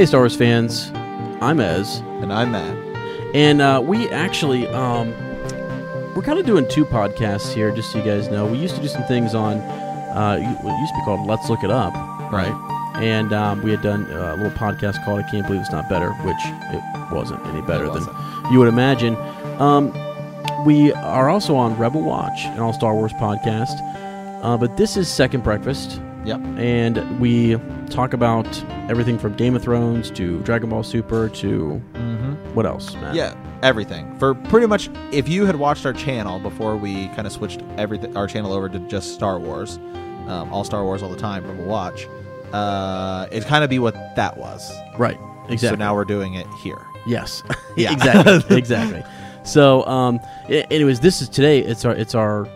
Hey, Star Wars fans, I'm Ez, And I'm Matt. and uh, we actually um, we're kind of doing two podcasts here, just so you guys know. We used to do some things on uh, what used to be called Let's Look It Up, Right. And um, we had done a little podcast called I Can't Believe It's Not Better, which it wasn't any better It than wasn't. you would imagine. Um, we are also on Rebel Watch, an all Star Wars podcast. Uh, but this is Second Breakfast, Yep. and we talk about everything from Game of Thrones to Dragon Ball Super to Mm-hmm. what else, Matt? Yeah, everything. For pretty much, if you had watched our channel before we kind of switched everything, our channel over to just Star Wars, um, all Star Wars all the time from a watch, uh, it'd kind of be what that was. Right. Exactly. So now we're doing it here. Yes. Yeah. exactly. exactly. So, um, anyways, this is today. It's our. It's our.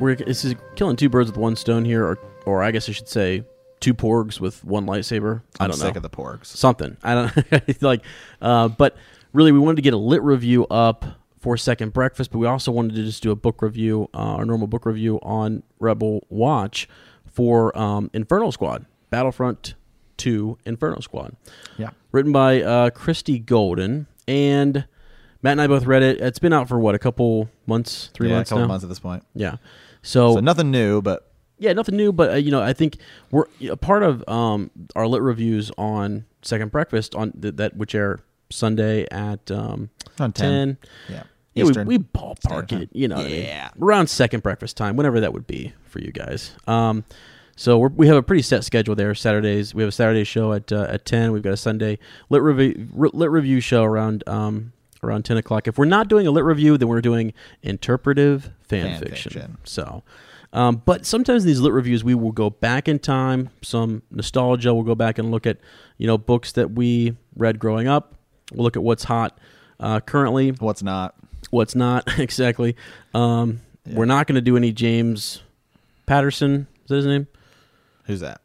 We're this is killing two birds with one stone here, or or I guess I should say two porgs with one lightsaber. I I'm don't sick know of the porgs. something. I don't like. Uh, but really, we wanted to get a lit review up for Second Breakfast, but we also wanted to just do a book review, uh, our normal book review on Rebel Watch for um, Inferno Squad, Battlefront Two Inferno Squad Yeah. written by uh, Christie Golden, and Matt and I both read it. It's been out for what a couple months, three yeah, months a couple now. months at this point. Yeah. So, So nothing new, but yeah, nothing new, but uh, you know, I think we're a part of um, our lit reviews on Second Breakfast on th- that which air Sunday at um, on 10. ten. Yeah. Yeah, we, Eastern. we ballpark Standard it, you know, what I mean? Yeah. around second breakfast time, whenever that would be for you guys. Um, so we're, we have a pretty set schedule there. Saturdays, we have a Saturday show at uh, at ten. We've got a Sunday lit review lit review show around um, around ten o'clock. If we're not doing a lit review, then we're doing interpretive fan, Fan fiction. fiction. So. Um, but sometimes these lit reviews, we will go back in time, some nostalgia. We'll go back and look at, you know, books that we read growing up. We'll look at what's hot uh, currently What's not? what's not exactly. Um, We're not going to do any James Patterson. Is that his name? Who's that?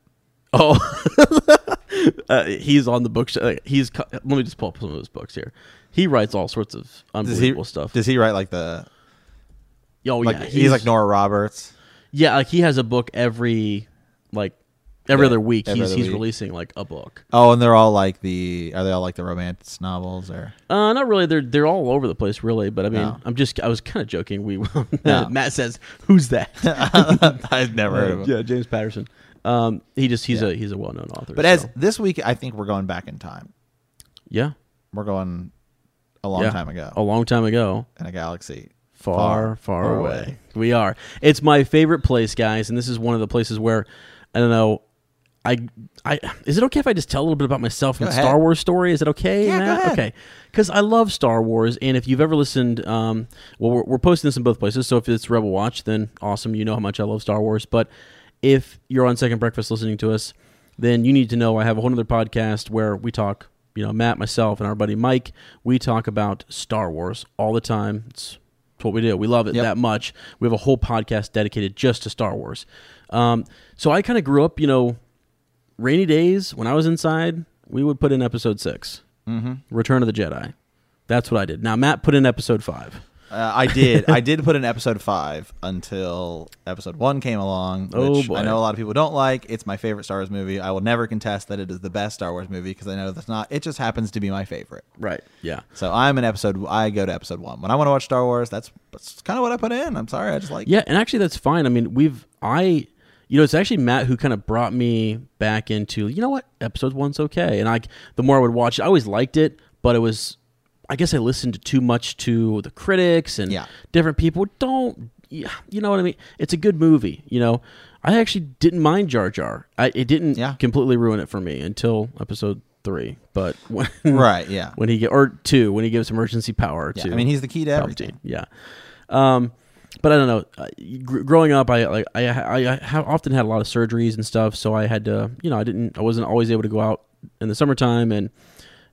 Oh, uh, he's on the book. Uh, he's. Let me just pull up some of his books here. He writes all sorts of Does he, unbelievable stuff. Does he write like the. oh like yeah, he's, like Nora Roberts. Yeah, like he has a book every like every Yeah, other week. every he's other he's week. releasing like a book. Oh, and they're all like the. Are they all like the romance novels or. Uh, not really. They're they're all over the place, really. But I mean, No. I'm just I was kind of joking. We No. Matt says, "Who's that?" I've never heard of him. yeah, James Patterson. Um, he just he's Yeah. a he's a well known author. But as this week, I think we're going back in time. yeah, We're going a long yeah. time ago a long time ago, in a galaxy. Far Far, far, away. away. We are. It's my favorite place, guys, and this is one of the places where I don't know. I I is it okay if I just tell a little bit about myself and Star Wars story? Is it okay? Yeah, go Matt? ahead. Okay, because I love Star Wars, and if you've ever listened, um, well, we're, we're posting this in both places. So if it's Rebel Watch, then awesome. You know how much I love Star Wars. But if you're on Second Breakfast listening to us, then you need to know I have a whole other podcast where we talk. You know, Matt, myself, and our buddy Mike, we talk about Star Wars all the time. It's it's what we do. We love it Yep. that much. We have a whole podcast dedicated just to Star Wars. Um, so I kind of grew up, you know, rainy days when I was inside, we would put in episode 6 Mm-hmm. Return of the Jedi. That's what I did. Now Matt put in episode five. Uh, I did. I did put in episode five until episode one came along, which Oh. I know a lot of people don't like. It's my favorite Star Wars movie. I will never contest that it is the best Star Wars movie because I know that's not. It just happens to be my favorite. Right. Yeah. So I'm an episode. I go to episode one when I want to watch Star Wars. That's, that's kind of what I put in. I'm sorry. I just like. Yeah, and actually that's fine. I mean, we've I you know, it's actually Matt who kind of brought me back into, you know what, episode one's okay. And I the more I would watch it, I always liked it, but it was I guess I listened too much to the critics and Yeah. different people. Don't you know what I mean? It's a good movie, you know. I actually didn't mind Jar Jar. I, it didn't Yeah. completely ruin it for me until episode three. But when, Right. Yeah. when he get or two when he gives emergency power Yeah. to I mean, he's the key to Palpatine. everything. Yeah. Um, but I don't know. Uh, gr- growing up, I like I I, I have often had a lot of surgeries and stuff, so I had to you know I didn't I wasn't always able to go out in the summertime and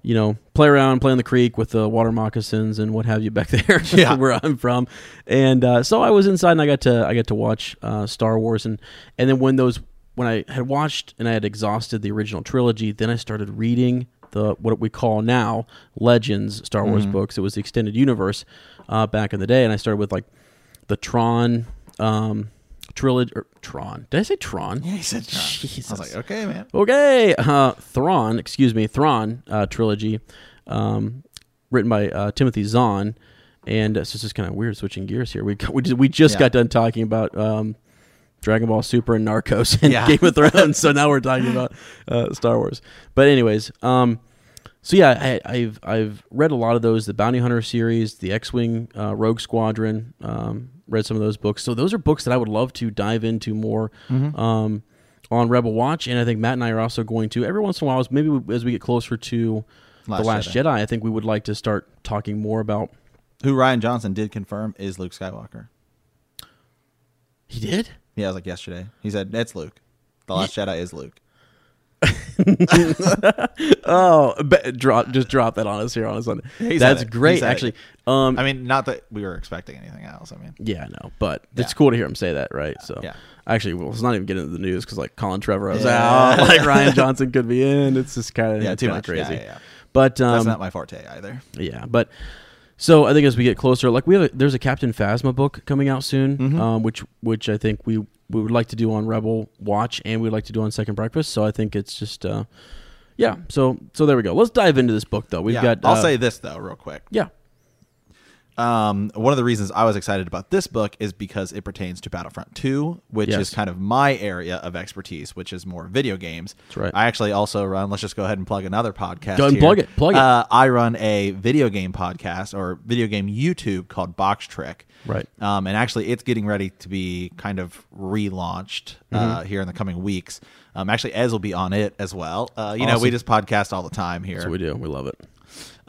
you know play around, play on the creek with the water moccasins and what have you back there, Yeah. where I'm from, and uh, so I was inside and I got to I got to watch uh, Star Wars and and then when those when I had watched and I had exhausted the original trilogy, then I started reading the what we call now Legends Star Wars books. It was the extended universe uh, back in the day, and I started with like the Tron um, trilogy. Or Tron? Did I say Tron? Yeah, he said Tron. Jesus. I was like, okay, man. Okay, uh, Thrawn, excuse me, Thrawn uh, trilogy, um, written by uh, Timothy Zahn, and uh, so it's just kind of weird switching gears here. We we just, we just Yeah. got done talking about um, Dragon Ball Super and Narcos and Yeah. Game of Thrones, so now we're talking about uh, Star Wars. But anyways, um, so yeah, I, I've I've read a lot of those, the Bounty Hunter series, the X-wing uh, Rogue Squadron. Um, read some of those books, so those are books that I would love to dive into more Mm-hmm. um, on Rebel Watch, and I think Matt and I are also going to every once in a while, maybe we, as we get closer to Last the Last Jedi. Jedi. I think we would like to start talking more about. Who Rian Johnson did confirm is Luke Skywalker. He did. Yeah, it was like yesterday. He said it's Luke. The Last Jedi is Luke. Oh, be- drop just drop that on us here on a Sunday. That's great, actually. Um, I mean, not that we were expecting anything else. I mean, Yeah, no, but it's cool to hear him say that, right? So, Yeah. actually, well, let's not even get into the news because like Colin Trevorrow was Yeah. out, like Rian Johnson could be in. It's just kind of yeah, too much crazy. Yeah, yeah, yeah. But um, That's not my forte either. yeah, but so I think as we get closer, like we have, a, there's a Captain Phasma book coming out soon, Mm-hmm. um, which which I think we we would like to do on Rebel Watch and we'd like to do on Second Breakfast. So I think it's just uh, yeah. So so there we go. Let's dive into this book though. We've yeah. got. I'll uh, say this though, real quick. yeah. Um, one of the reasons I was excited about this book is because it pertains to Battlefront 2, which Yes. is kind of my area of expertise, which is more video games. That's right. I actually also run. Let's just go ahead and plug another podcast. Go ahead and here. plug it, plug it. Uh, I run a video game podcast or video game YouTube called Box Trick. Right. Um, and actually, it's getting ready to be kind of relaunched Mm-hmm. uh, here in the coming weeks. Um, actually, Ez will be on it as well. Uh, you know, we just podcast all the time here. That's what we do. We love it.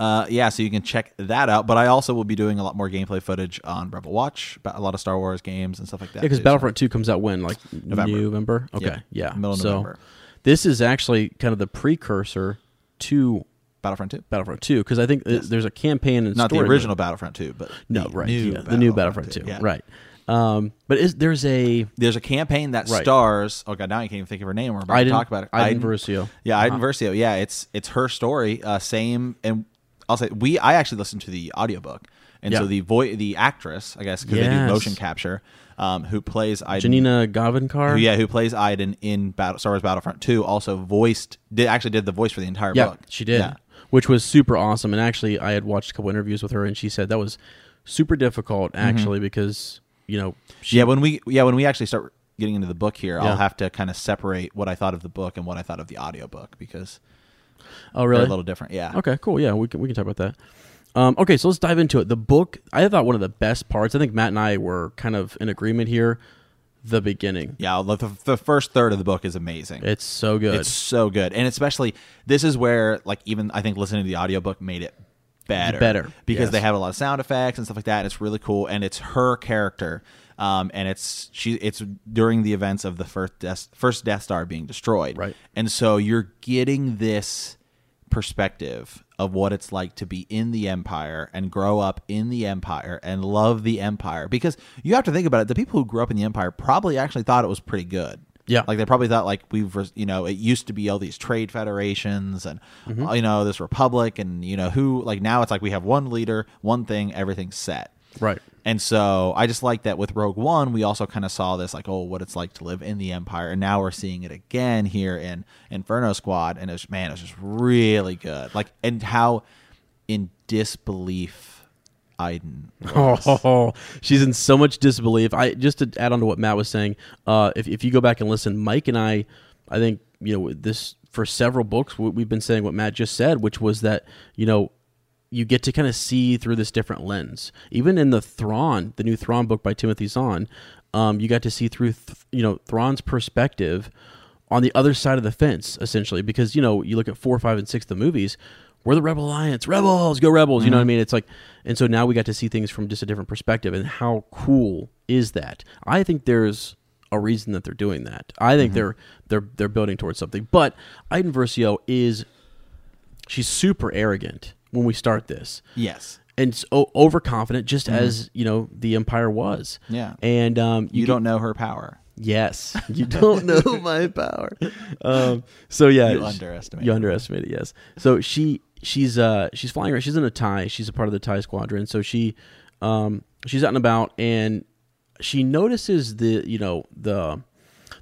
Uh, yeah, so you can check that out. But I also will be doing a lot more gameplay footage on Rebel Watch, a lot of Star Wars games and stuff like that. Because so- Battlefront Two comes out when, like November. November. Okay, Yep. yeah, Middle of so November. this is actually kind of the precursor to Battlefront 2. Battlefront Two because I think uh there's a campaign and Not the original Battlefront 2, but No, the right, new yeah, the new Battlefront Two, Yeah. right? Um, but is there's a There's a campaign that Right. stars. Oh god, now I can't even think of her name. We're about Iden, to talk about it. Iden Versio. Yeah, Iden Versio. Yeah, it's it's her story. Uh, same, and I'll say we. I actually listened to the audiobook, and so the voice, the actress, I guess, because they do motion capture, um, who plays Iden. Janina Gavankar. who, yeah, who plays Iden in Battle, Star Wars Battlefront 2, also voiced, did actually did the voice for the entire yeah, book. she did, Yeah. which was super awesome. And actually, I had watched a couple interviews with her, and she said that was super difficult actually because you know she, Mm-hmm. yeah, when we yeah when we actually start getting into the book here, Yeah. I'll have to kind of separate what I thought of the book and what I thought of the audiobook because oh they're really a little different. Yeah. Okay, cool. Yeah, we can we can talk about that. Um, okay, so let's dive into it. The book, I thought one of the best parts. I think Matt and I were kind of in agreement here. The beginning, Yeah, the, the first third of the book is amazing. it's so good. It's so good. And especially this is where like even I think listening to the audiobook made it better. Better, Because yes. they have a lot of sound effects and stuff like that. And it's really cool. And it's her character. Um, and it's she it's during the events of the first Death, first Death Star being destroyed. Right. And so you're getting this perspective of what it's like to be in the empire and grow up in the empire and love the empire because you have to think about it the people who grew up in the empire probably actually thought it was pretty good Yeah. like they probably thought like we've you know it used to be all these trade federations and Mm-hmm. you know this republic and you know who like now it's like we have one leader one thing everything's set right. and so I just like that with Rogue One, we also kind of saw this like, oh, what it's like to live in the Empire, and now we're seeing it again here in Inferno Squad, and it's man, it's just really good. Like, and how in disbelief Iden was. Oh, she's in so much disbelief. I just to add on to what Matt was saying. Uh, if if you go back and listen, Mike and I, I think you know this for several books we- we've been saying what Matt just said, which was that you know you get to kind of see through this different lens. Even in the Thrawn, the new Thrawn book by Timothy Zahn, um, you got to see through th- you know Thrawn's perspective on the other side of the fence, essentially. Because you know you look at four, five, and six, the movies. we're the Rebel Alliance, rebels, go rebels. You know what I mean? It's like, and so now we got to see things from just a different perspective. And how cool is that? I think there's a reason that they're doing that. I think they're they're they're building towards something. But Iden Versio is she's super arrogant when we start this Yes. and so overconfident, just as you know the Empire was. Yeah. and um, You, you, don't know her power. Yes, you don't know my power. Um, so yeah, You underestimate You underestimate it. Yes. So she she's uh she's flying around. She's in a tie. She's a part of the tie squadron. So she um she's out and about, and she notices the you know the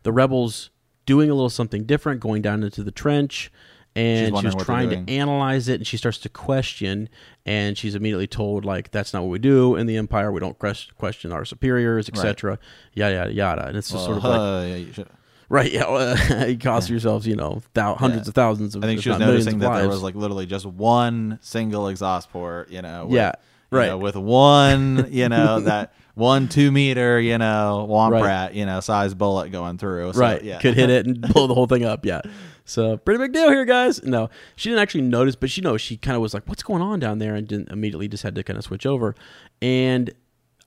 the rebels doing a little something different, going down into the trench. And she wondering was trying to analyze it, and she starts to question, and she's immediately told like that's not what we do in the Empire. We don't question our superiors, etc. Yada yada yada. And it's just sort of like Uh, yeah, you should- Right. Yeah. Well, you cost yourselves, you know, thou- hundreds Yeah. of thousands of. I think she was noticing that there was like literally just one single exhaust port, you know. with- Yeah, you right. know, with one, you know, that one two meter, you know, womp Right. rat, you know, size bullet going through. So, right. Yeah. Could hit it and blow the whole thing up. Yeah. So pretty big deal here, guys. No, she didn't actually notice, but she knows she kind of was like, "What's going on down there?" and didn't immediately just had to kind of switch over, and.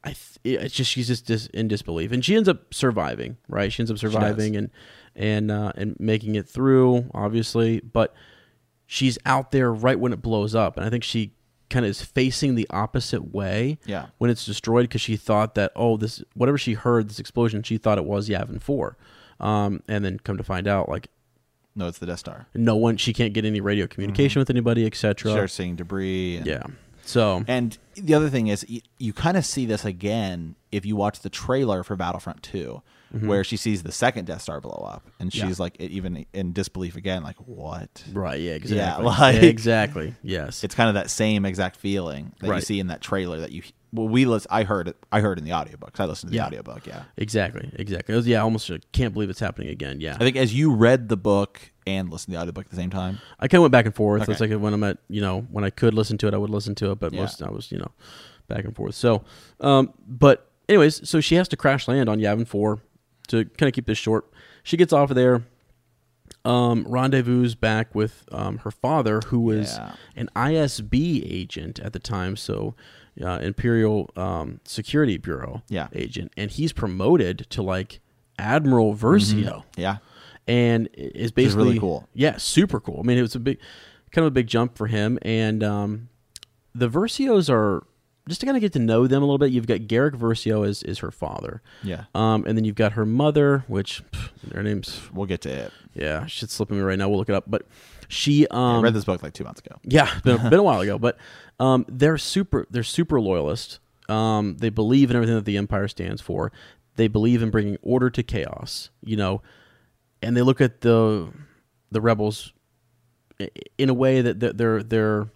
I th- it's just she's just dis- in disbelief, and she ends up surviving. Right, she ends up surviving and and uh, and making it through, obviously. But she's out there right when it blows up, and I think she kind of is facing the opposite way. Yeah. when it's destroyed because she thought that oh this whatever she heard this explosion she thought it was Yavin Four, um, and then come to find out like No, it's the Death Star. no one she can't get any radio communication mm-hmm. with anybody etc. starts seeing debris. And, Yeah, so And the other thing is, y- you kind of see this again if you watch the trailer for Battlefront 2, where she sees the second Death Star blow up, and Mm-hmm. Yeah. she's like, even in disbelief again, like, what? right yeah exactly Yeah, like- exactly yes It's kind of that same exact feeling that you see in that trailer that you. Well, we list, I heard it. I heard in the audiobook. I listened to the Yeah. audiobook. Yeah. exactly exactly was- yeah almost uh, can't believe it's happening again yeah I think as you read the book and listened to the audiobook at the same time. I kind of went back and forth. Okay. It's like when I'm at, you know, when I could listen to it, I would listen to it, but most I was, you know, back and forth. So, um, but anyways, so she has to crash land on Yavin 4 to kind of keep this short. She gets off of there, um, rendezvous back with um, her father, who was Yeah. an ISB agent at the time, so uh, Imperial um, Security Bureau Yeah. agent, and he's promoted to like Admiral Versio Yeah. and is is basically really cool. Yeah, super cool. I mean, it was a big, kind of a big jump for him. And um, the Versios are just to kind of get to know them a little bit. You've got Garrick Versio as is her father, Yeah. um, and then you've got her mother, which pff, their names. We'll get to it. Yeah, shit's slipping me right now. We'll look it up, but she. Um, I read this book like two months ago. yeah, been, been a while ago, but um, they're super. They're super loyalist. Um, they believe in everything that the Empire stands for. They believe in bringing order to chaos. You know, and they look at the the rebels in a way that they're they're, they're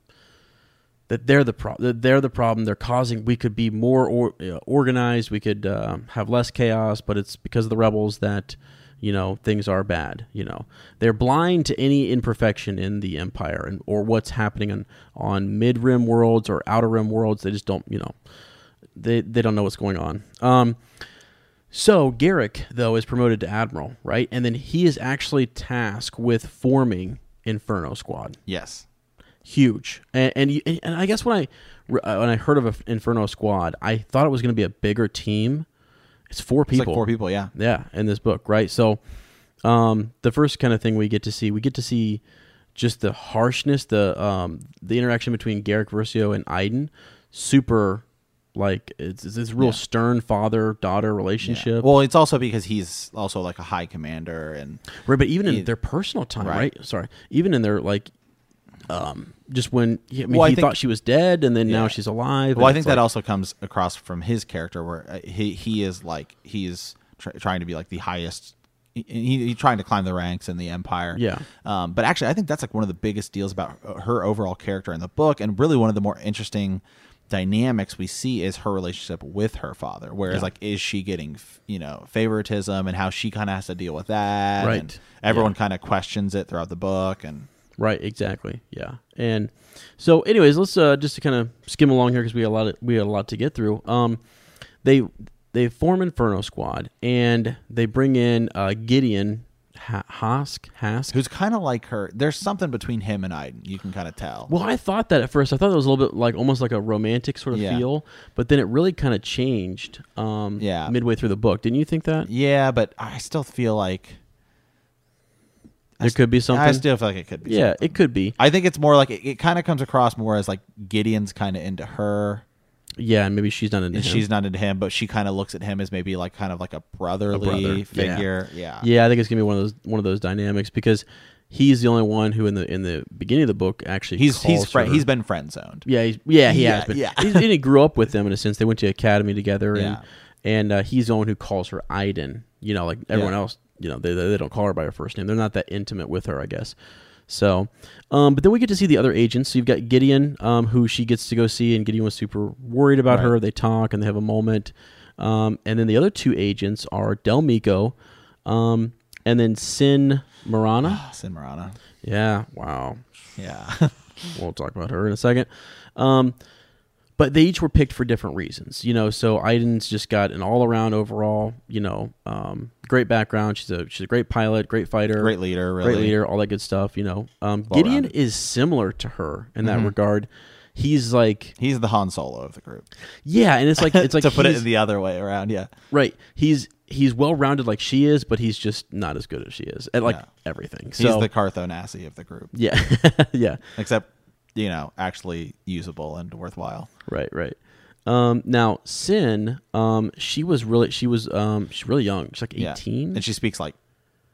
that they're the pro- that they're the problem. They're causing. We could be more or, organized. We could uh, have less chaos, but it's because of the rebels that you know things are bad. You know they're blind to any imperfection in the empire and or what's happening on on mid rim worlds or outer rim worlds. They just don't. You know they they don't know what's going on. Um, so Garrick though is promoted to admiral, right? And then he is actually tasked with forming Inferno Squad Yes. Huge. And and, and I guess when I uh, when I heard of a Inferno Squad, I thought it was going to be a bigger team. It's four It's people. like four people. Yeah. Yeah, in this book, right? So, um, the first kind of thing we get to see, we get to see just the harshness, the um, the interaction between Garrick Versio and Iden. Super, like it's it's this real Yeah. stern father daughter relationship. Well, it's also because he's also like a high commander and Right, but even in their personal time, right. Right. Sorry, even in their like, um, just when I mean, Well, I he think- thought she was dead, and then now she's alive. Well, I think that like- also comes across from his character, where uh, he he is like he's tr- trying to be like the highest. He, he, he's trying to climb the ranks in the empire. Yeah. Um, but actually, I think that's like one of the biggest deals about uh, her overall character in the book, and really one of the more interesting dynamics we see is her relationship with her father. Whereas, Yeah. like, is she getting you know favoritism, and how she kind of has to deal with that. Right. And everyone Yeah. kind of questions it throughout the book, and Right, exactly. Yeah. And so anyways, let's uh just to kind of skim along here cuz we a lot of, we had a lot to get through. Um they they form Inferno Squad and they bring in uh Gideon ha- Hask Hask. who's kind of like her. There's something between him and Iden. You can kind of tell. Well, I thought that at first. I thought it was a little bit like almost like a romantic sort of Yeah. feel, but then it really kind of changed. Um, Yeah. midway through the book, didn't you think that yeah, but I still feel like there could be something. I still feel like it could be. yeah, something. it could be. I think it's more like it, it kind of comes across more as like Gideon's kind of into her. Yeah, and maybe she's not into and him. She's not into him, but she kind of looks at him as maybe like kind of like a brotherly brother, figure. Yeah. Yeah, I think it's gonna be one of those one of those dynamics because he's the only one who in the in the beginning of the book actually He's he's her- he's been friend zoned. yeah he's, yeah he Yeah, has been yeah. he's, and he grew up with them in a sense they went to academy together and Yeah. and uh, he's the one who calls her Iden you know like everyone Yeah. else you know they they don't call her by her first name they're not that intimate with her I guess so um, but then we get to see the other agents so you've got Gideon um, who she gets to go see and Gideon was super worried about Right. her they talk and they have a moment um, and then the other two agents are Del Meeko um, and then Seyn Marana Seyn Marana. yeah wow Yeah. we'll talk about her in a second. Um, but they each were picked for different reasons, you know. So Iden's just got an all-around overall, you know, um, great background. She's a she's a great pilot, great fighter, Great leader, really. great leader, all that good stuff, you know. Um, Gideon rounded. is similar to her in that Mhm. regard. He's like, He's the Han Solo of the group. yeah, and it's like it's like to put it the other way around. Yeah. right. He's he's well-rounded like she is, but he's just not as good as she is at like Yeah. everything. He's So the Carth Onasi of the group, yeah, yeah. except you know actually usable and worthwhile. Right, right. Um, now Seyn, um, she was really she was um, she's really young. She's like Yeah. eighteen. and she speaks like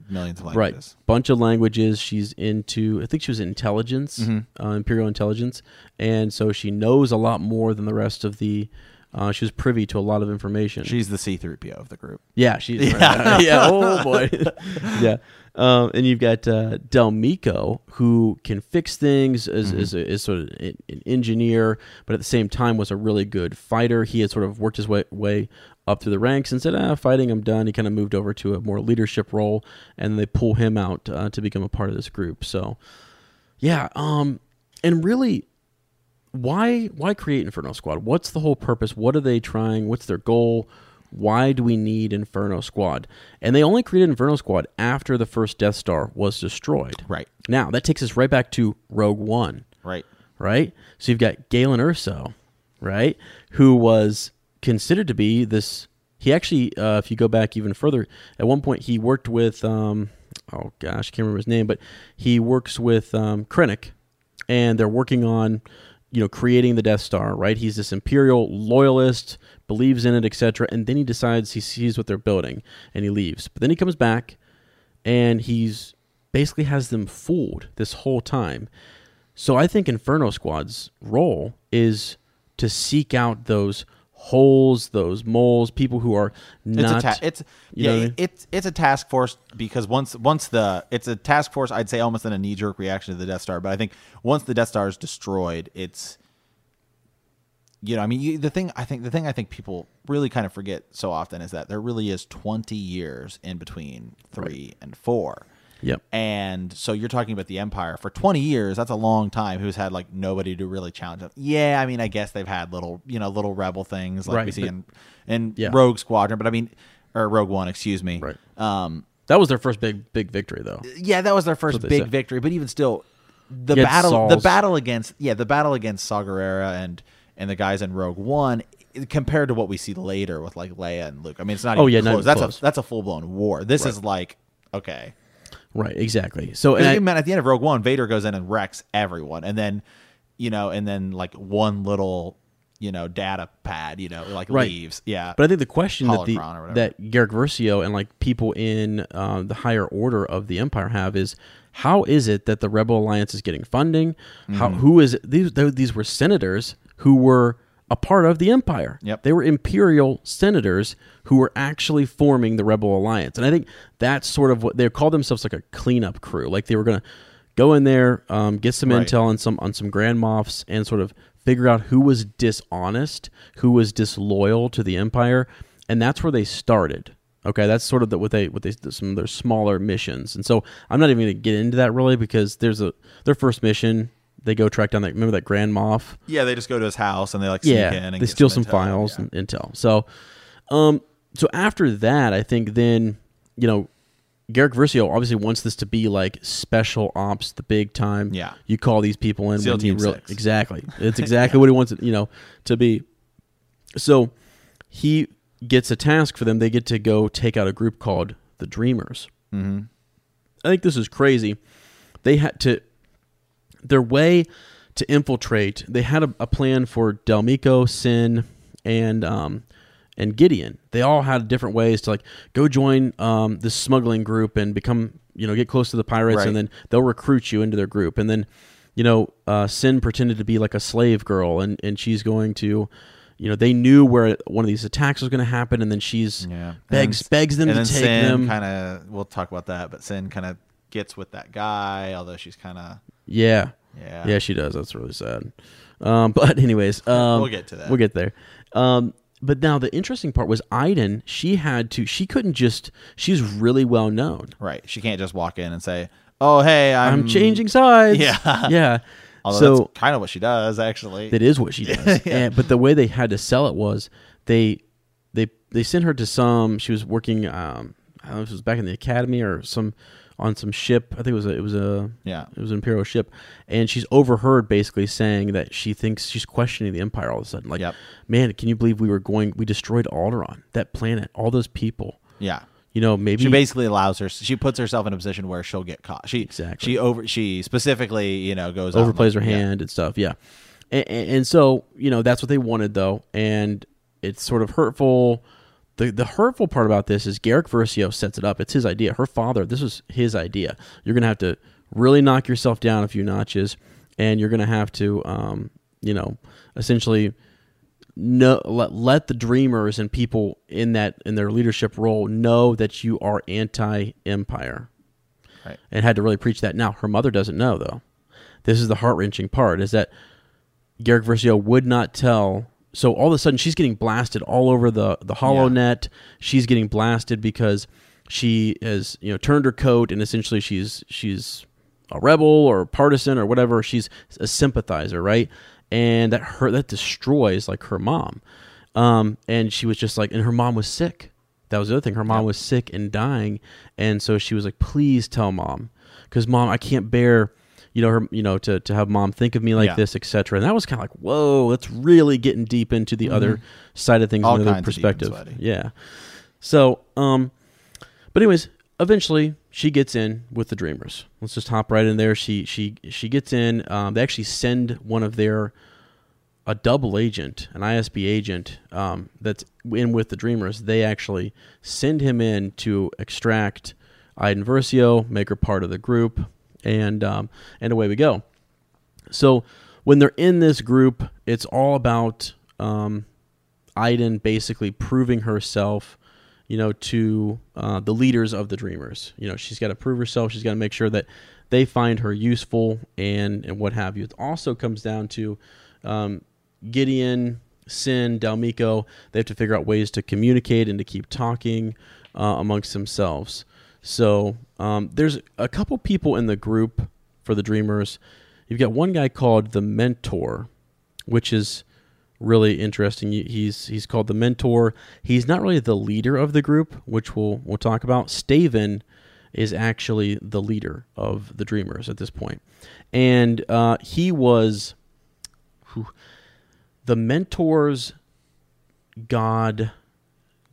millions of languages. right, bunch of languages. She's into. I think she was intelligence, Mhm. uh, imperial intelligence, and so she knows a lot more than the rest of the. Uh, she was privy to a lot of information. She's the C-3PO of the group. Yeah, she's Yeah. yeah. Oh boy, yeah. Um, and you've got uh, Del Meeko, who can fix things, is Mm-hmm. is, a, is sort of an, an engineer, but at the same time was a really good fighter. He had sort of worked his way way up through the ranks and said, "Ah, fighting, I'm done." He kind of moved over to a more leadership role, and they pull him out uh, to become a part of this group. So, yeah, um, and really, why why create Inferno Squad? What's the whole purpose? What are they trying? What's their goal? Why do we need Inferno Squad? And they only created Inferno Squad after the first Death Star was destroyed. Right. Now that takes us right back to Rogue One, Right. right? So you've got Galen Erso, right, who was considered to be this. He actually, uh, if you go back even further, at one point he worked with, um, oh gosh, I can't remember his name, but he works with um, Krennic, and they're working on, you know, creating the Death Star. Right? He's this Imperial loyalist, believes in it, etc. And then he decides he sees what they're building, and he leaves. But then he comes back, and he's basically has them fooled this whole time. So I think Inferno Squad's role is to seek out those holes, those moles, people who are It's not. a ta- it's yeah, know what I mean? it's it's a task force because once once the it's a task force, I'd say almost in a knee jerk reaction to the Death Star. But I think once the Death Star is destroyed, it's you know, I mean, you, the thing I think the thing I think people really kind of forget so often is that there really is twenty years in between three and four. Yep. And so you're talking about the Empire for 20 years. That's a long time. Who's had like nobody to really challenge them? Yeah, I mean, I guess they've had little, you know, little rebel things like we see but- in in Yeah. Rogue Squadron. But I mean, or Rogue One, excuse me. Right. Um, That was their first big big victory, though. yeah, that was their first big said. victory. But even still, the battle, the battle against, yeah, the battle against Saw Gerrera and and the guys in Rogue One. Compared to what we see later with like Leia and Luke, I mean, it's not. Oh, even yeah, not close. even that's close. a that's a full blown war. This is like okay, Right. Exactly. So and I- even at the end of Rogue One, Vader goes in and wrecks everyone, and then, you know, and then like one little, you know, data pad, you know, like Right. leaves. Yeah, But I think the question that the Holocron or whatever. that Garrick Versio and like people in uh, the higher order of the Empire have is how is it that the Rebel Alliance is getting funding? How Mm-hmm. who is it? These these were senators who were a part of the Empire. Yep. they were Imperial senators who were actually forming the Rebel Alliance, and I think that's sort of what they called themselves like a cleanup crew. Like they were gonna go in there, um, get some Right. intel on some on some Grand Moffs, and sort of figure out who was dishonest, who was disloyal to the Empire, and that's where they started. Okay, that's sort of the, what they what they some of their smaller missions, and so I'm not even going to get into that really because there's a their first mission. They go track down that remember that Grand Moff. yeah, they just go to his house and they like sneak Yeah, in and they steal some intel. files Yeah. and intel. So, um, so after that, I think then you know Garrick Versio obviously wants this to be like special ops, the big time. Yeah. you call these people in. SEAL Team real- Six. Exactly, it's exactly what he wants it, you know, to be. So he gets a task for them. They get to go take out a group called the Dreamers. Mm-hmm. I think this is crazy. They had to their way to infiltrate. They had a, a plan for Delmico, Seyn, and um, and Gideon. They all had different ways to like go join um, this smuggling group and become you know get close to the pirates, Right. and then they'll recruit you into their group. And then you know uh, Seyn pretended to be like a slave girl, and and she's going to. You know, they knew where one of these attacks was going to happen, and then she's Yeah. begs And- begs them and to then take Seyn them. kind of. We'll talk about that, but Seyn kind of gets with that guy, although she's kind of. Yeah, Yeah. Yeah, she does. That's really sad. Um, but anyways, um, We'll get to that. We'll get there. Um, but now the interesting part was Iden. She had to. She couldn't just. She's really well known. Right. She can't just walk in and say, "Oh, hey, I'm, I'm, changing sides. Yeah. yeah. Although so that's kind of what she does, actually. that is what she does. and, but the way they had to sell it was they they they sent her to some. She was working. Um, I don't know if it was back in the academy or some on some ship. I think it was a, it was a Yeah. it was an imperial ship, and she's overheard basically saying that she thinks she's questioning the empire all of a sudden. Like, Yep. man, can you believe we were going? We destroyed Alderaan, that planet, all those people. yeah. You know, maybe She basically allows her. She puts herself in a position where she'll get caught. She Exactly. She over. She specifically, you know, goes overplays her like, yeah. hand and stuff. Yeah, and, and so you know that's what they wanted though, and it's sort of hurtful. The the hurtful part about this is Garrick Versio sets it up. It's his idea. Her father. This was his idea. You're gonna have to really knock yourself down a few notches, and you're gonna have to, um, you know, essentially. No, let, let the dreamers and people in that in their leadership role know that you are anti-empire Right. and had to really preach that. Now, her mother doesn't know though. This is the heart wrenching part: is that Garrick Versio would not tell. So all of a sudden, she's getting blasted all over the the Hollow Yeah. Net. She's getting blasted because she has you know turned her coat and essentially she's she's a rebel or partisan or whatever. She's a sympathizer, right? And that her that destroys like her mom. Um, and she was just like, and her mom was sick. That was the other thing. Her mom was sick and dying, and so she was like, "Please tell mom, because mom, I can't bear, you know, her, you know, to to have mom think of me like Yeah. this, etc." And that was kind of like, "Whoa, that's really getting deep into the other side of things, Mm-hmm. All another kinds of deep and perspective." Yeah. So, um, but anyways, eventually she gets in with the Dreamers. Let's just hop right in there. She she she gets in. Um, they actually send one of their a double agent, an ISB agent um, that's in with the Dreamers. They actually send him in to extract Iden Versio, make her part of the group, and um, and away we go. So when they're in this group, it's all about um, basically proving herself, you know, to uh, the leaders of the Dreamers. You know, she's got to prove herself. She's got to make sure that they find her useful and and what have you. It also comes down to um, Gideon, Seyn, Dalmico. They have to figure out ways to communicate and to keep talking uh, amongst themselves. So um, there's a couple people in the group for the Dreamers. You've got one guy called the Mentor, which is really interesting. He's he's called the Mentor. He's not really the leader of the group, which we'll we'll talk about. Staven is actually the leader of the Dreamers at this point, and uh, he was whew, the Mentor's god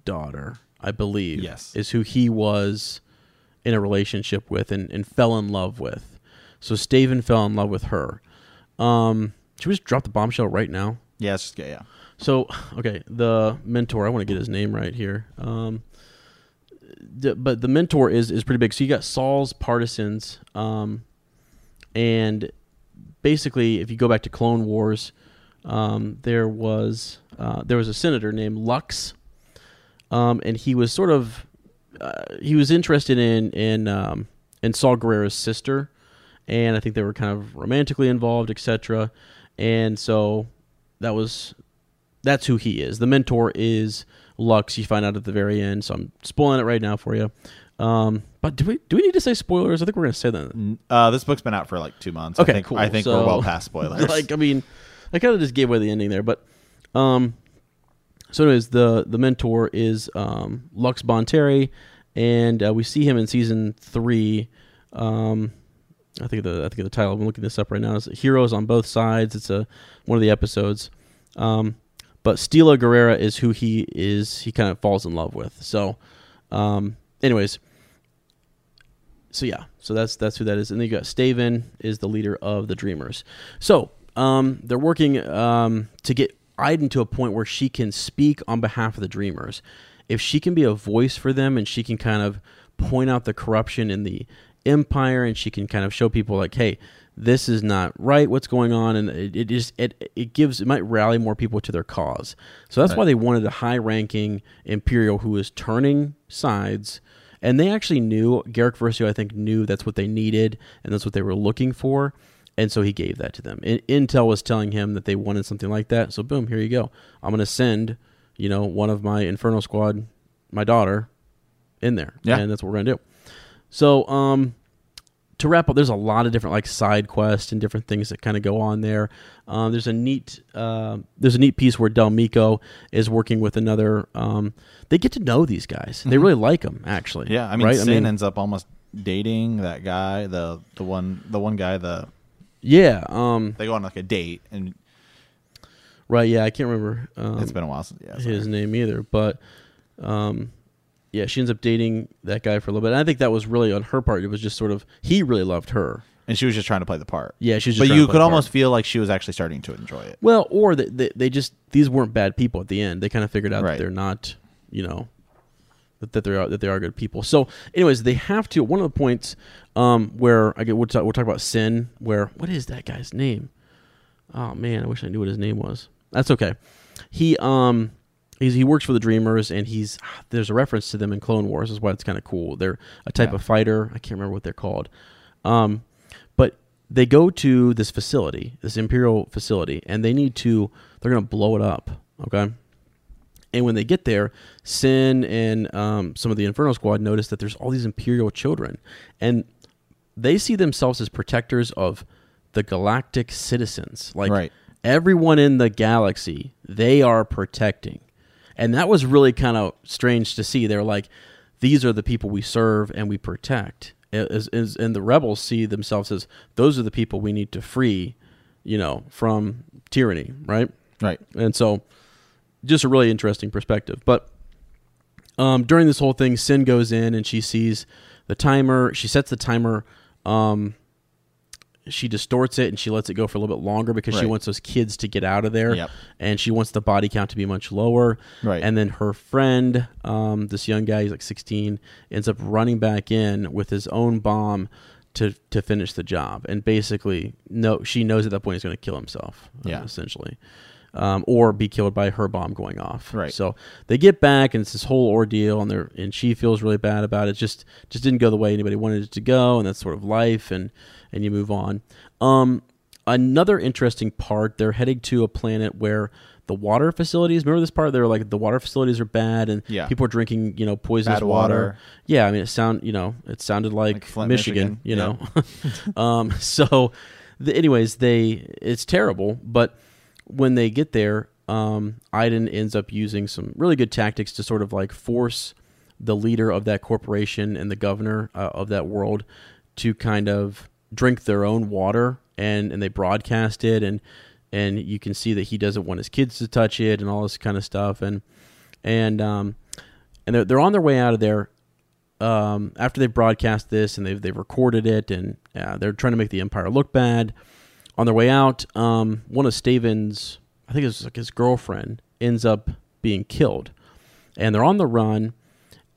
daughter, I believe. Yes. is who he was in a relationship with and, and fell in love with. So Staven fell in love with her. Um, should we just drop the bombshell right now? Yeah, it's just yeah, yeah. So, okay, the mentor. I want to get his name right here. Um, the, but the mentor is is pretty big. So you got Saw's partisans, um, and basically, if you go back to Clone Wars, um, there was uh, there was a senator named Lux, um, and he was sort of uh, he was interested in in um, in Saw Gerrera's sister, and I think they were kind of romantically involved, etc. And so that was that's who he is. The mentor is Lux. You find out at the very end. So I'm spoiling it right now for you. Um, but do we do we need to say spoilers? I think we're going to say that. Uh, this book's been out for like two months. Okay, I think, cool. I think So- we're well past spoilers. like I mean, I kind of just gave away the ending there, but um, so anyways, the the mentor is um Lux Bonteri, and uh, we see him in season three. Um, I think the I think the title. I'm looking this up right now. Is Heroes on Both Sides. It's a one of the episodes. Um, but Steela Gerrera is who he is. He kind of falls in love with. So, um, anyways, so yeah, so that's that's who that is. And then you got Staven is the leader of the Dreamers. So um, they're working um, to get Iden to a point where she can speak on behalf of the Dreamers. If she can be a voice for them and she can kind of point out the corruption in the Empire and she can kind of show people like, hey, this is not right. What's going on? And it, it just it it gives it might rally more people to their cause. So that's Right. why they wanted a high-ranking Imperial who is turning sides. And they actually knew Garrick Versio, I think, knew that's what they needed and that's what they were looking for, and so he gave that to them. In- Intel was telling him that they wanted something like that, so boom, here you go. I'm going to send, you know, one of my Inferno Squad, my daughter, in there, Yeah. and that's what we're going to do. So, um, to wrap up, there's a lot of different like side quests and different things that kind of go on there. Um, there's a neat uh, there's a neat piece where Del Meeko is working with another. Um, they get to know these guys. They really like them actually. Mm-hmm. Yeah, I mean, right? Seyn ends up almost dating that guy, the the one the one guy. The yeah. Um, they go on like a date, and right. Yeah. I can't remember. Um, it's been a while since yeah. his name either, but um, yeah, she ends up dating that guy for a little bit. And I think that was really on her part. It was just sort of he really loved her. and she was just trying to play the part. Yeah, she was. Just but you could almost part. feel like she was actually starting to enjoy it. Well, or they, they, they just these weren't bad people at the end. They kind of figured out Right. that they're not, you know, that, they are that they are good people. So, anyways, they have to. One of the points um, where I get we'll talk, we'll talk about Seyn. Where what is that guy's name? Oh man, I wish I knew what his name was. That's okay. He um he's, he works for the Dreamers, and he's there's a reference to them in Clone Wars. Is why it's kind of cool. They're a type Yeah. of fighter. I can't remember what they're called. Um, but they go to this facility, this Imperial facility, and they need to. They're going to blow it up. Okay. And when they get there, Seyn and um, some of the Inferno Squad notice that there's all these Imperial children, and they see themselves as protectors of the galactic citizens. Like Right. everyone in the galaxy, they are protecting. And that was really kind of strange to see. They're like, these are the people we serve and we protect. As, as, and the rebels see themselves as those are the people we need to free, you know, from tyranny, right? Right. And so, just a really interesting perspective. But um, during this whole thing, Seyn goes in and she sees the timer. She sets the timer. Um, she distorts it and she lets it go for a little bit longer because she wants those kids to get out of there. Yep. And she wants the body count to be much lower. Right. And then her friend, um, this young guy, he's like 16, ends up running back in with his own bomb to to finish the job. And basically, no, she knows at that point he's going to kill himself. Yeah. essentially, um, or be killed by her bomb going off. Right. So they get back, and it's this whole ordeal, and they're and she feels really bad about it. Just just didn't go the way anybody wanted it to go, and that's sort of life, and and you move on. Um, another interesting part, they're heading to a planet where the water facilities. Remember this part? They were like the water facilities are bad, and Yeah. people are drinking you know poisonous water. water. Yeah, I mean it sound you know it sounded like, Like Michigan, Michigan. you Yeah. know. um, so, the, anyways, they it's terrible, but when they get there, um, Iden ends up using some really good tactics to sort of like force the leader of that corporation and the governor uh, of that world to kind of drink their own water, and and they broadcast it, and and you can see that he doesn't want his kids to touch it, and all this kind of stuff, and and um, and they're they're on their way out of there um, after they broadcast this and they've, they've recorded it and uh, they're trying to make the Empire look bad. On their way out, um, one of Staven's, I think it's like his girlfriend, ends up being killed. And they're on the run.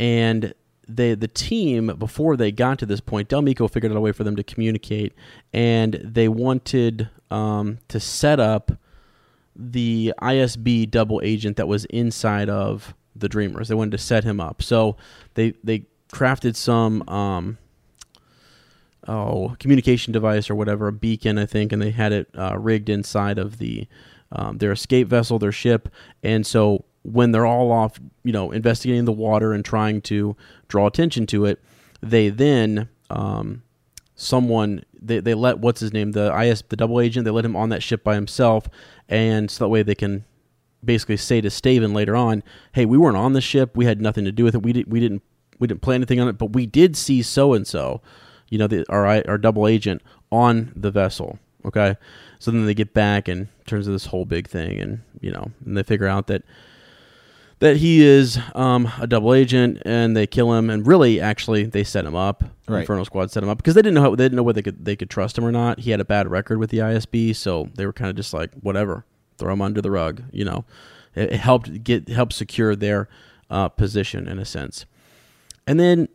And they, the team, before they got to this point, Del Meeko figured out a way for them to communicate. And they wanted um, to set up the ISB double agent that was inside of the Dreamers. They wanted to set him up. So they they crafted some um oh communication device or whatever, a beacon I think, and they had it uh, rigged inside of the um, their escape vessel, their ship, and so when they're all off, you know, investigating the water and trying to draw attention to it, they then um, someone they, they let what's his name the is the double agent they let him on that ship by himself. And so that way they can basically say to Staven later on hey we weren't on the ship. We had nothing to do with it. We, did, we didn't we didn't play anything on it, but we did see so and so, you know, the, our our double agent on the vessel. Okay, so then they get back and turns to this whole big thing, and you know, and they figure out that that he is um, a double agent, and they kill him. And really, actually, they set him up. Right. Inferno Squad set him up because they didn't know how, they didn't know whether they could they could trust him or not. He had a bad record with the ISB, so they were kind of just like whatever, throw him under the rug. You know, it, it helped get helped secure their uh, position in a sense. And then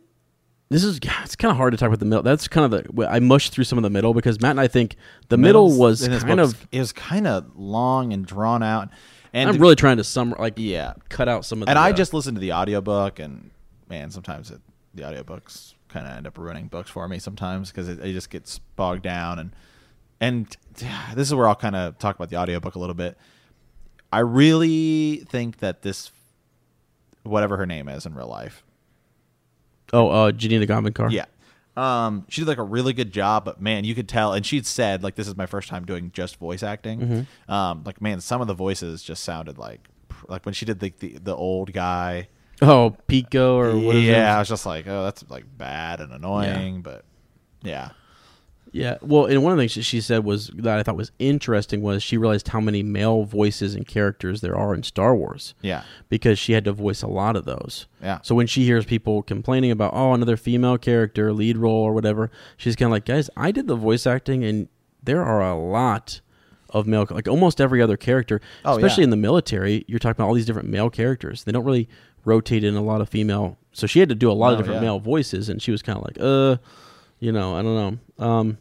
this is it's kind of hard to talk about the middle. That's kind of the I mushed through some of the middle because Matt and I think the middle was kind of. it was kind of long and drawn out. And I'm really trying to sum like yeah. cut out some of. The And the, I uh, just listened to the audiobook and man, sometimes it, the audiobooks kind of end up ruining books for me sometimes because it, it just gets bogged down and and this is where I'll kind of talk about the audiobook a little bit. I really think that this whatever her name is in real life. Oh uh, Janina Gavankar. Yeah. Um, she did like a really good job, but man, you could tell. And she'd said like, "This is my first time doing just voice acting." Mm-hmm. Um, like man, some of the voices just sounded like like when she did the the, the old guy. Oh, Pico or what is yeah, I was just like, oh, that's like bad and annoying, but yeah, Yeah. Well, and one of the things she said was that I thought was interesting was she realized how many male voices and characters there are in Star Wars. yeah, Because she had to voice a lot of those. Yeah. So when she hears people complaining about, oh, another female character, lead role or whatever, she's kind of like, guys, I did the voice acting and there are a lot of male, like almost every other character, Oh, especially yeah. in the military. You're talking about all these different male characters. They don't really rotate in a lot of female. So she had to do a lot of different yeah. male voices, and she was kind of like, uh, you know, I don't know. Um,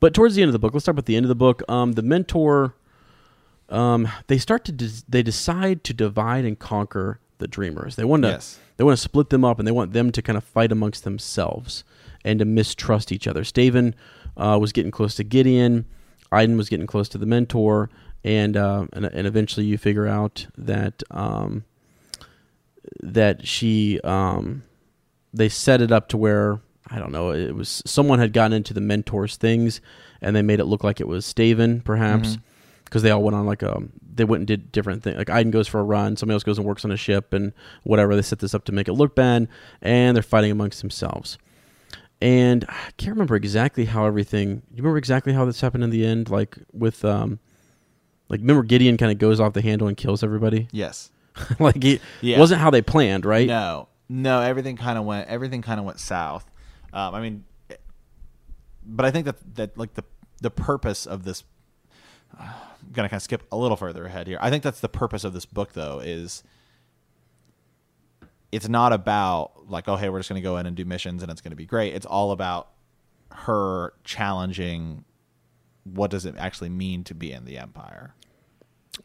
but towards the end of the book, let's talk about the end of the book. Um, the mentor, um, they start to des- they decide to divide and conquer the dreamers. They want to Yes. they want to split them up, and they want them to kind of fight amongst themselves and to mistrust each other. Staven uh, was getting close to Gideon. Iden was getting close to the mentor, and uh, and, and eventually you figure out that um, that she um, they set it up to where I don't know it was someone had gotten into the mentor's things and they made it look like it was Staven perhaps. Because they all went on like a they went and did different things like Iden goes for a run somebody else goes and works on a ship and whatever they set this up to make it look bad and they're fighting amongst themselves. And I can't remember exactly how everything you remember exactly how this happened in the end like with um like remember Gideon kind of goes off the handle and kills everybody? Yes, like it Yeah. wasn't how they planned right? No, no, everything kind of went everything kind of went south. Um, I mean, but I think that that like the the purpose of this. I'm gonna kind of skip a little further ahead here. I think that's the purpose of this book, though, is it's not about like, oh, hey, we're just gonna go in and do missions and it's gonna be great. It's all about her challenging what does it actually mean to be in the empire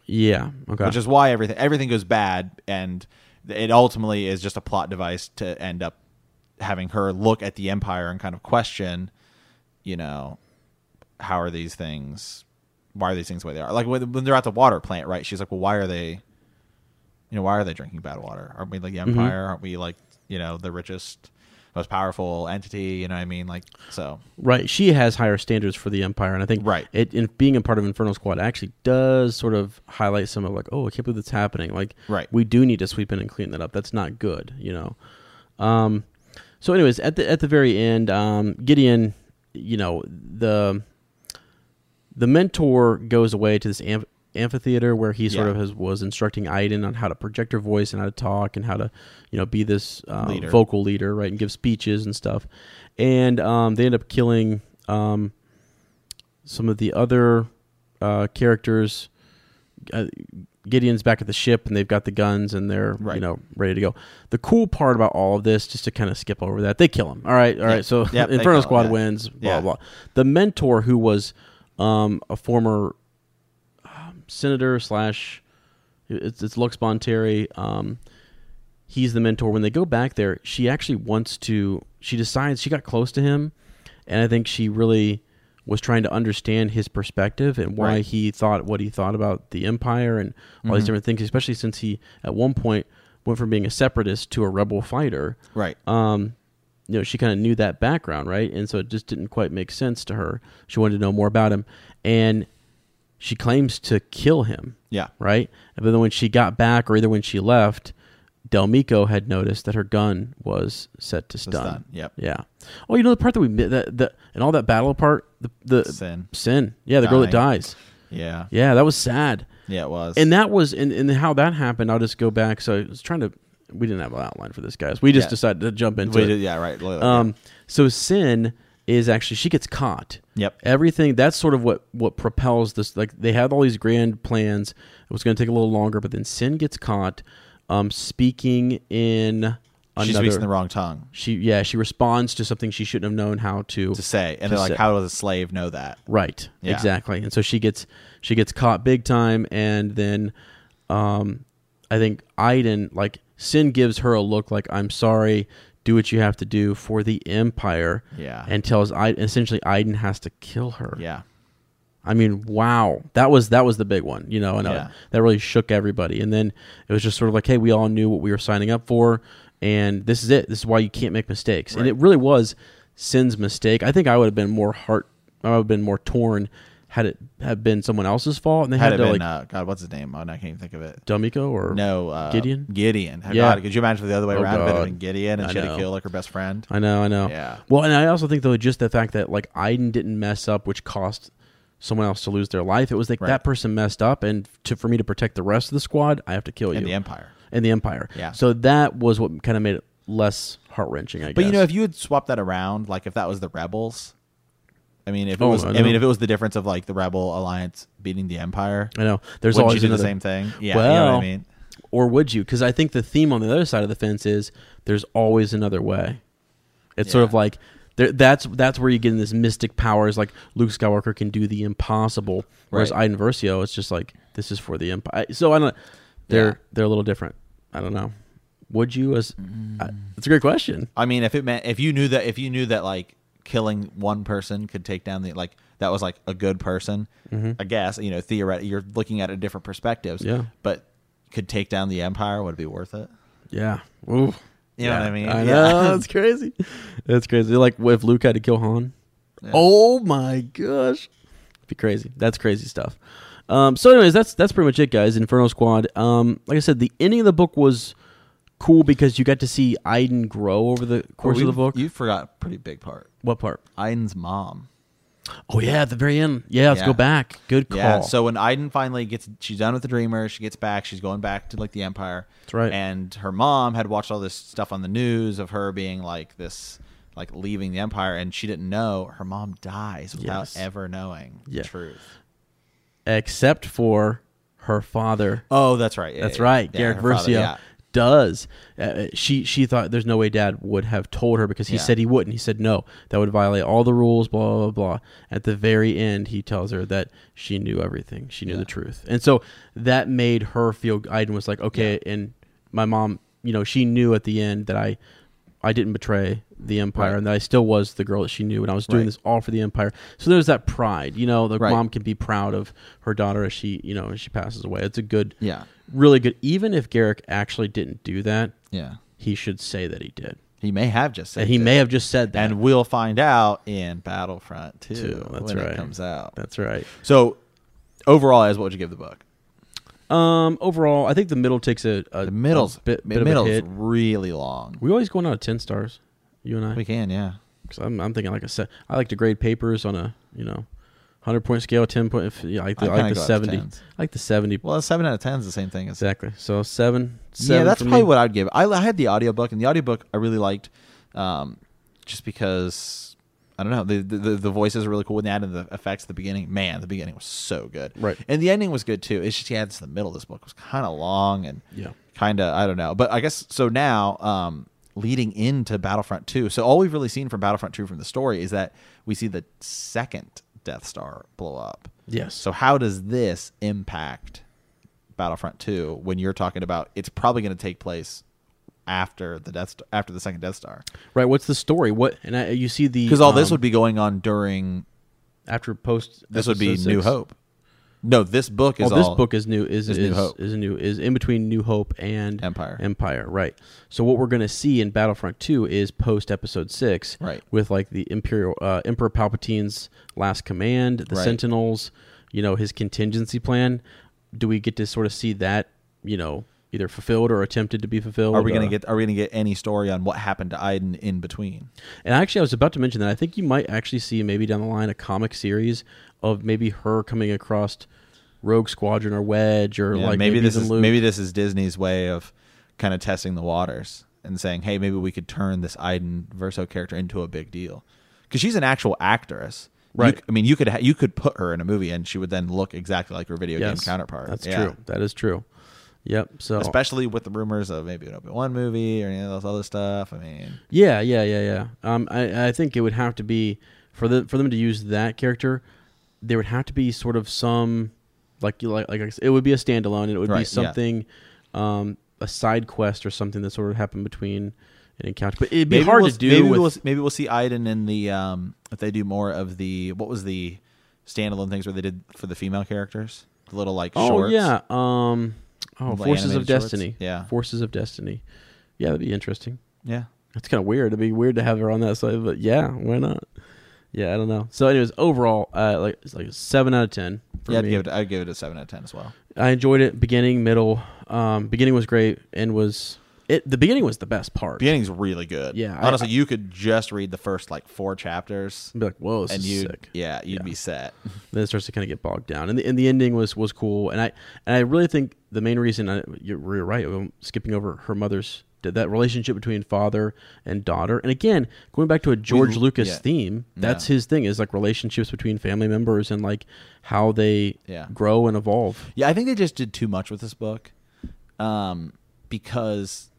yeah okay which is why everything everything goes bad and it ultimately is just a plot device to end up having her look at the empire and kind of question you know how are these things why are these things the way they are like when, they're at the water plant right she's like well why are they you know why are they drinking bad water aren't we like the empire aren't we like you know the richest most powerful entity you know what i mean like so Right. She has higher standards for the Empire, and I think Right. it in being a part of Inferno Squad actually does sort of highlight some of like, oh, I can't believe that's happening. Like, Right. we do need to sweep in and clean that up. That's not good, you know. Um, so, anyways, at the at the very end, um, Gideon, you know, the the mentor goes away to this amph- amphitheater where he sort Yeah. of has, was instructing Iden on how to project her voice and how to talk and how to, you know, be this uh, Leader. vocal leader, right, and give speeches and stuff. And um, they end up killing um, some of the other uh, characters. Uh, Gideon's back at the ship and they've got the guns and they're you know ready to go. The cool part about all of this, just to kind of skip over that, they kill him. All right, all right. Yeah. So Yep, Inferno kill him, Squad yeah. wins. Blah Yeah. blah. The mentor who was um, a former um, senator slash it's, it's Lux Bonteri. Um, he's the mentor. When they go back there, she actually wants to. She decides she got close to him, and I think she really was trying to understand his perspective and why Right. he thought what he thought about the empire and all these different things. Especially since he at one point went from being a separatist to a rebel fighter. right Um, you know, she kind of knew that background, right? And so it just didn't quite make sense to her. She wanted to know more about him, and she claims to kill him yeah right? But then when she got back, or either when she left, Del Meeko had noticed that her gun was set to stun. stun, yep. Yeah. Oh, you know the part that we that the and all that battle part the the Seyn. Seyn. Yeah, the girl that dies. Yeah. Yeah, that was sad. Yeah, it was. And that was and, and how that happened. I'll just go back. So I was trying to. We didn't have an outline for this, guys. We just Yeah. decided to jump into We it. did- yeah, right. Um, so Seyn is actually she gets caught. Yep. Everything that's sort of what what propels this. Like they had all these grand plans. It was going to take a little longer, but then Seyn gets caught. Um, speaking in. Another. She speaks in the wrong tongue she yeah she responds to something she shouldn't have known how to. to say, and To they're like, say. "How does a slave know that?" Right. Yeah. Exactly. And so she gets she gets caught big time, and then um, I think Iden like Seyn gives her a look like I'm sorry. Do what you have to do for the Empire. Yeah. And tells I essentially Iden has to kill her. Yeah. I mean, wow, that was that was the big one, you know, and uh, that really shook everybody. And then it was just sort of like, hey, we all knew what we were signing up for, and this is it. This is why you can't make mistakes. And it really was Seyn's mistake. I think I would have been more heart, I would have been more torn had it had been someone else's fault, and they Had had, it to been, like uh, God, what's his name? Oh, no, I can't even think of it. Dumiko or No, uh, Gideon? Gideon. Yeah. God, could you imagine if the other way Oh, around? It been Gideon, and I she had know. to kill like her best friend. I know, I know. Yeah. Well, and I also think though just the fact that like Iden didn't mess up, which cost someone else to lose their life. It was like Right. that person messed up, and to for me to protect the rest of the squad, I have to kill And you. the Empire. And the Empire. Yeah. So that was what kind of made it less heart wrenching. I guess. But you know, if you had swapped that around, like if that was the rebels, I mean, if it Oh, was, I I, mean, if it was the difference of like the rebel alliance beating the Empire, I know there's would you always do another, the same thing? Yeah, you know what I mean. or would you? Because I think the theme on the other side of the fence is there's always another way. It's sort of like there, that's that's where you get in this mystic powers. Like Luke Skywalker can do the impossible, whereas Right. Iden Versio, it's just like this is for the Empire. So I don't. They're Yeah. they're a little different. I don't know. Would you? As I, it's a great question. I mean, if it meant if you knew that if you knew that like killing one person could take down the like that was like a good person, I guess you know theoretically you're looking at it different perspectives. Mm-hmm. Yeah. but could take down the Empire would it be worth it. Yeah. Ooh. You know what I mean? I Yeah. know. That's crazy. That's crazy. Like if Luke had to kill Han. Oh my gosh. It'd be crazy. That's crazy stuff. Um, so anyways, that's that's pretty much it, guys. Inferno Squad. Um, like I said, the ending of the book was cool because you got to see Iden grow over the course Well, of the book. You forgot a pretty big part. what part? Iden's mom. Oh yeah, at the very end. Yeah, let's Yeah. go back. Good call. Yeah. So when Iden finally gets, she's done with the Dreamer. She gets back. She's going back to like the Empire. That's right. And her mom had watched all this stuff on the news of her being like this, like leaving the Empire, and she didn't know her mom dies without Yes. ever knowing Yeah. the truth. Except for her father. Oh, that's right. Yeah, That's yeah, right. yeah, Garrick Versio does. Uh, she she thought there's no way Dad would have told her because he said he wouldn't. He said no, that would violate all the rules. Blah blah blah. At the very end, he tells her that she knew everything. She knew the truth, and so that made her feel. Iden was like, okay, and my mom, you know, she knew at the end that I. I didn't betray the empire, Right. and that I still was the girl that she knew, and I was doing Right. this all for the empire. So there's that pride, you know. The Right. mom can be proud of her daughter as she, you know, as she passes away. It's a good, Yeah. really good. Even if Garrick actually didn't do that, Yeah. he should say that he did. He may have just said And he that. may have just said that. and we'll find out in Battlefront 2 Two, that's when right. it comes out. That's right. So, overall, as what would you give the book? Um, overall, I think the middle takes a, a The middle's a bit, the bit of a hit. really long. We always going out of ten stars. You and I. We can, yeah. Cause I'm, I'm thinking like a set. I like to grade papers on a you know, hundred point scale, ten point. If, yeah, I like the, I I like the go out to seventy. I like the seventy. Well, a seven out of ten is the same thing exactly. So seven. seven yeah. That's probably me. what I'd give. I, I had the audiobook, and the audiobook I really liked, um, just because I don't know the, the the voices are really cool. When they added the effects at the beginning, man, the beginning was so good. Right. and the ending was good too. It's just yeah, it's the middle of this book it was kind of long and Yeah. kind of I don't know. But I guess so now. Um, leading into Battlefront 2. So all we've really seen from Battlefront 2 from the story is that we see the second Death Star blow up. Yes. So how does this impact Battlefront 2 when you're talking about it's probably going to take place after the Death Star, after the second Death Star? Right. What's the story? What and I, you see the Because all this um, would be going on during after post. this would be episode New. Hope. No, this book is Oh, this book is new. Is is is New Hope. is new is in between New Hope and Empire. Empire, right? So what we're going to see in Battlefront Two is post Episode Six, Right. With like the Imperial uh, Emperor Palpatine's last command, the Right. Sentinels, you know, his contingency plan. Do we get to sort of see that, you know, either fulfilled or attempted to be fulfilled. Are we gonna Uh, get Are we gonna get any story on what happened to Iden in between? And actually, I was about to mention that I think you might actually see maybe down the line a comic series of maybe her coming across Rogue Squadron or Wedge or Yeah, like maybe, this is Luke. maybe this is Disney's way of kind of testing the waters and saying, hey, maybe we could turn this Iden Versio character into a big deal because she's an actual actress. You Right. c- I mean, you could ha- you could put her in a movie and she would then look exactly like her video game counterpart. That's Yeah. true. That is true. Yep. So Especially with the rumors of maybe an Obi Wan movie or any of those other stuff. I mean, Yeah, yeah, yeah, yeah. Um, I, I think it would have to be for the for them to use that character. There would have to be sort of some like you like like it would be a standalone. and It would Right, be yeah. something, um, a side quest or something that sort of happened between an encounter. But it'd be maybe hard we'll, to do. Maybe with, we'll maybe we'll see Iden in the um if they do more of the what was the standalone things where they did for the female characters, the little like oh shorts. yeah. Um. Oh, The Forces of shorts? Destiny. Yeah. Forces of Destiny. Yeah, that'd be interesting. yeah. It's kind of weird. It'd be weird to have her on that side, but yeah, why not? Yeah, I don't know. So, anyways, overall, uh, like it's like a seven out of ten. Yeah, I'd give it. I'd give it a seven out of ten as well. I enjoyed it. Beginning, middle. Um, beginning was great, End was it. The beginning was the best part. Beginning's really good. Yeah, I- honestly, you could just read the first like four chapters, be like, whoa, this and is you, sick. yeah, you'd Yeah. be set. Then it starts to kind of get bogged down, and the, and the ending was was cool. And I and I really think the main reason I, you're, you're right. I'm skipping over her mother's that relationship between father and daughter. And again, going back to a George Lucas yeah. theme, that's his thing is like relationships between family members and like how they Yeah. grow and evolve. Yeah, I think they just did too much with this book, um, because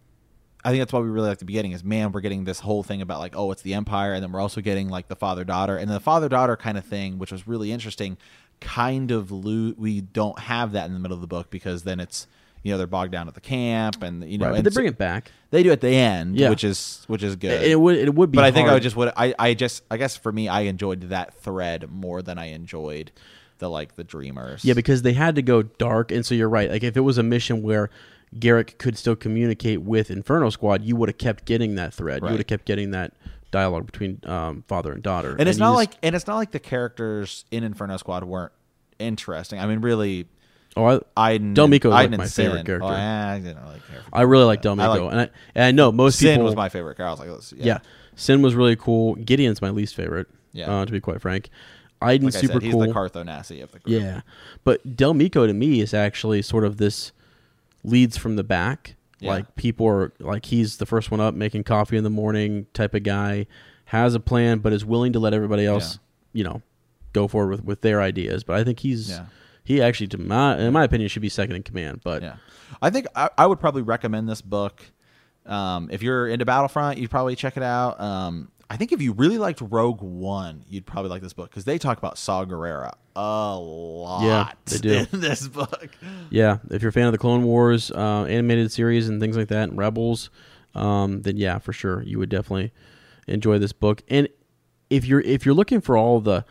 I think that's why we really like the beginning. Is man, we're getting this whole thing about like, oh, it's the empire, and then we're also getting like the father daughter, and the father daughter kind of thing, which was really interesting. Kind of lo- we don't have that in the middle of the book because then it's you know they're bogged down at the camp, and you know, Right, and they so- bring it back. They do at the end, Yeah. which is which is good. It, it would it would be, but I think I would just would I I just I guess for me I enjoyed that thread more than I enjoyed the like the dreamers. Yeah, because they had to go dark, and so you're right. Like if it was a mission where Garrick could still communicate with Inferno Squad, you would have kept getting that thread. You would have kept getting that dialogue between um, father and daughter. and it's not like and it's not like the characters in Inferno Squad weren't interesting. I mean, really, oh, I, Iden Del Meeko is, like, my and favorite Seyn- character. Oh, I didn't really care. For I really like Del Del I like- and I and I know most Seyn people was my favorite character. I was like, let's, yeah. Seyn was really cool. Gideon's my least favorite. Yeah. uh, to be quite frank, Iden's Like super said, he's cool. the Cartho of the group. Yeah, but Del Meeko to me is actually sort of this leads from the back. Yeah. Like people are like he's the first one up, making coffee in the morning type of guy, has a plan, but is willing to let everybody else, you know, go forward with with their ideas. But I think he's Yeah. he actually, to my in my opinion, should be second in command. But Yeah, I think I, I would probably recommend this book. Um, if you're into Battlefront, you'd probably check it out. Um, I think if you really liked Rogue One, you'd probably like this book because they talk about Saw Gerrera a lot. Yeah, they do. in this book. yeah, if you're a fan of the Clone Wars uh, animated series and things like that, and Rebels, um, then yeah, for sure, you would definitely enjoy this book. And if you're if you're looking for all the,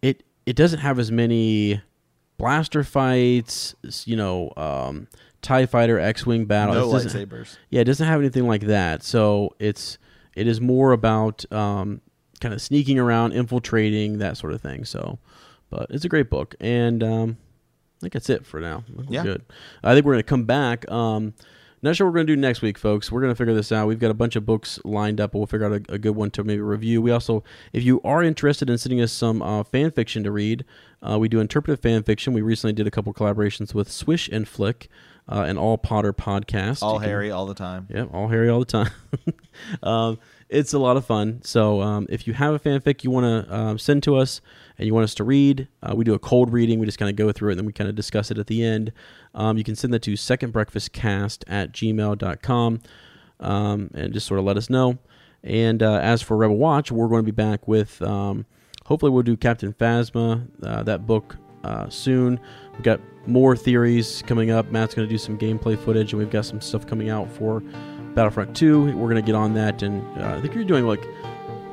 it it doesn't have as many blaster fights, you know, um, Tie Fighter, X Wing battle. No lightsabers. Yeah, it doesn't have anything like that. So it's it is more about um, kind of sneaking around, infiltrating that sort of thing. So, but it's a great book, and um, I think that's it for now. I think we're Yeah. good. I think we're gonna come back. Um, not sure what we're gonna do next week, folks. We're gonna figure this out. We've got a bunch of books lined up, but we'll figure out a, a good one to maybe review. We also, if you are interested in sending us some uh, fan fiction to read, uh, we do interpretive fan fiction. We recently did a couple collaborations with Swish and Flick, uh, and All Potter podcast. All can- Harry all the time. yeah, all Harry all the time. um, it's a lot of fun. So um, if you have a fanfic you want to um, send to us and you want us to read, uh, we do a cold reading. We just kind of go through it and then we kind of discuss it at the end. Um, you can send that to secondbreakfastcast at gmail.com um, and just sort of let us know. And uh, as for Rebel Watch, we're going to be back with, um, hopefully, we'll do Captain Phasma, uh, that book uh, soon. We've got more theories coming up. Matt's going to do some gameplay footage, and we've got some stuff coming out for Battlefront 2. We're going to get on that, and uh, I think you're doing like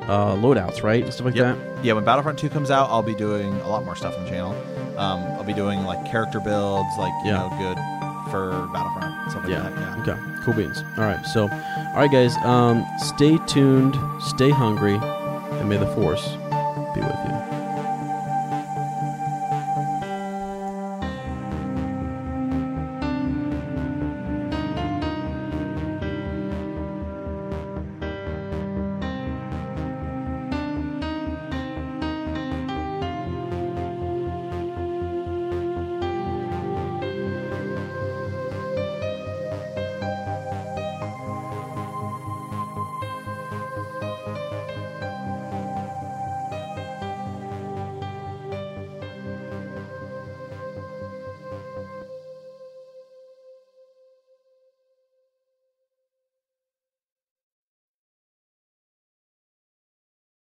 uh, loadouts, right? And stuff like Yep. that. Yeah, when Battlefront 2 comes out, I'll be doing a lot more stuff on the channel. Um, I'll be doing like character builds, like you Yeah. know, good for Battlefront, stuff like Yeah. that. Yeah. Okay. Cool beans. All right. So, all right, guys. Um, stay tuned, stay hungry, and may the force be with you.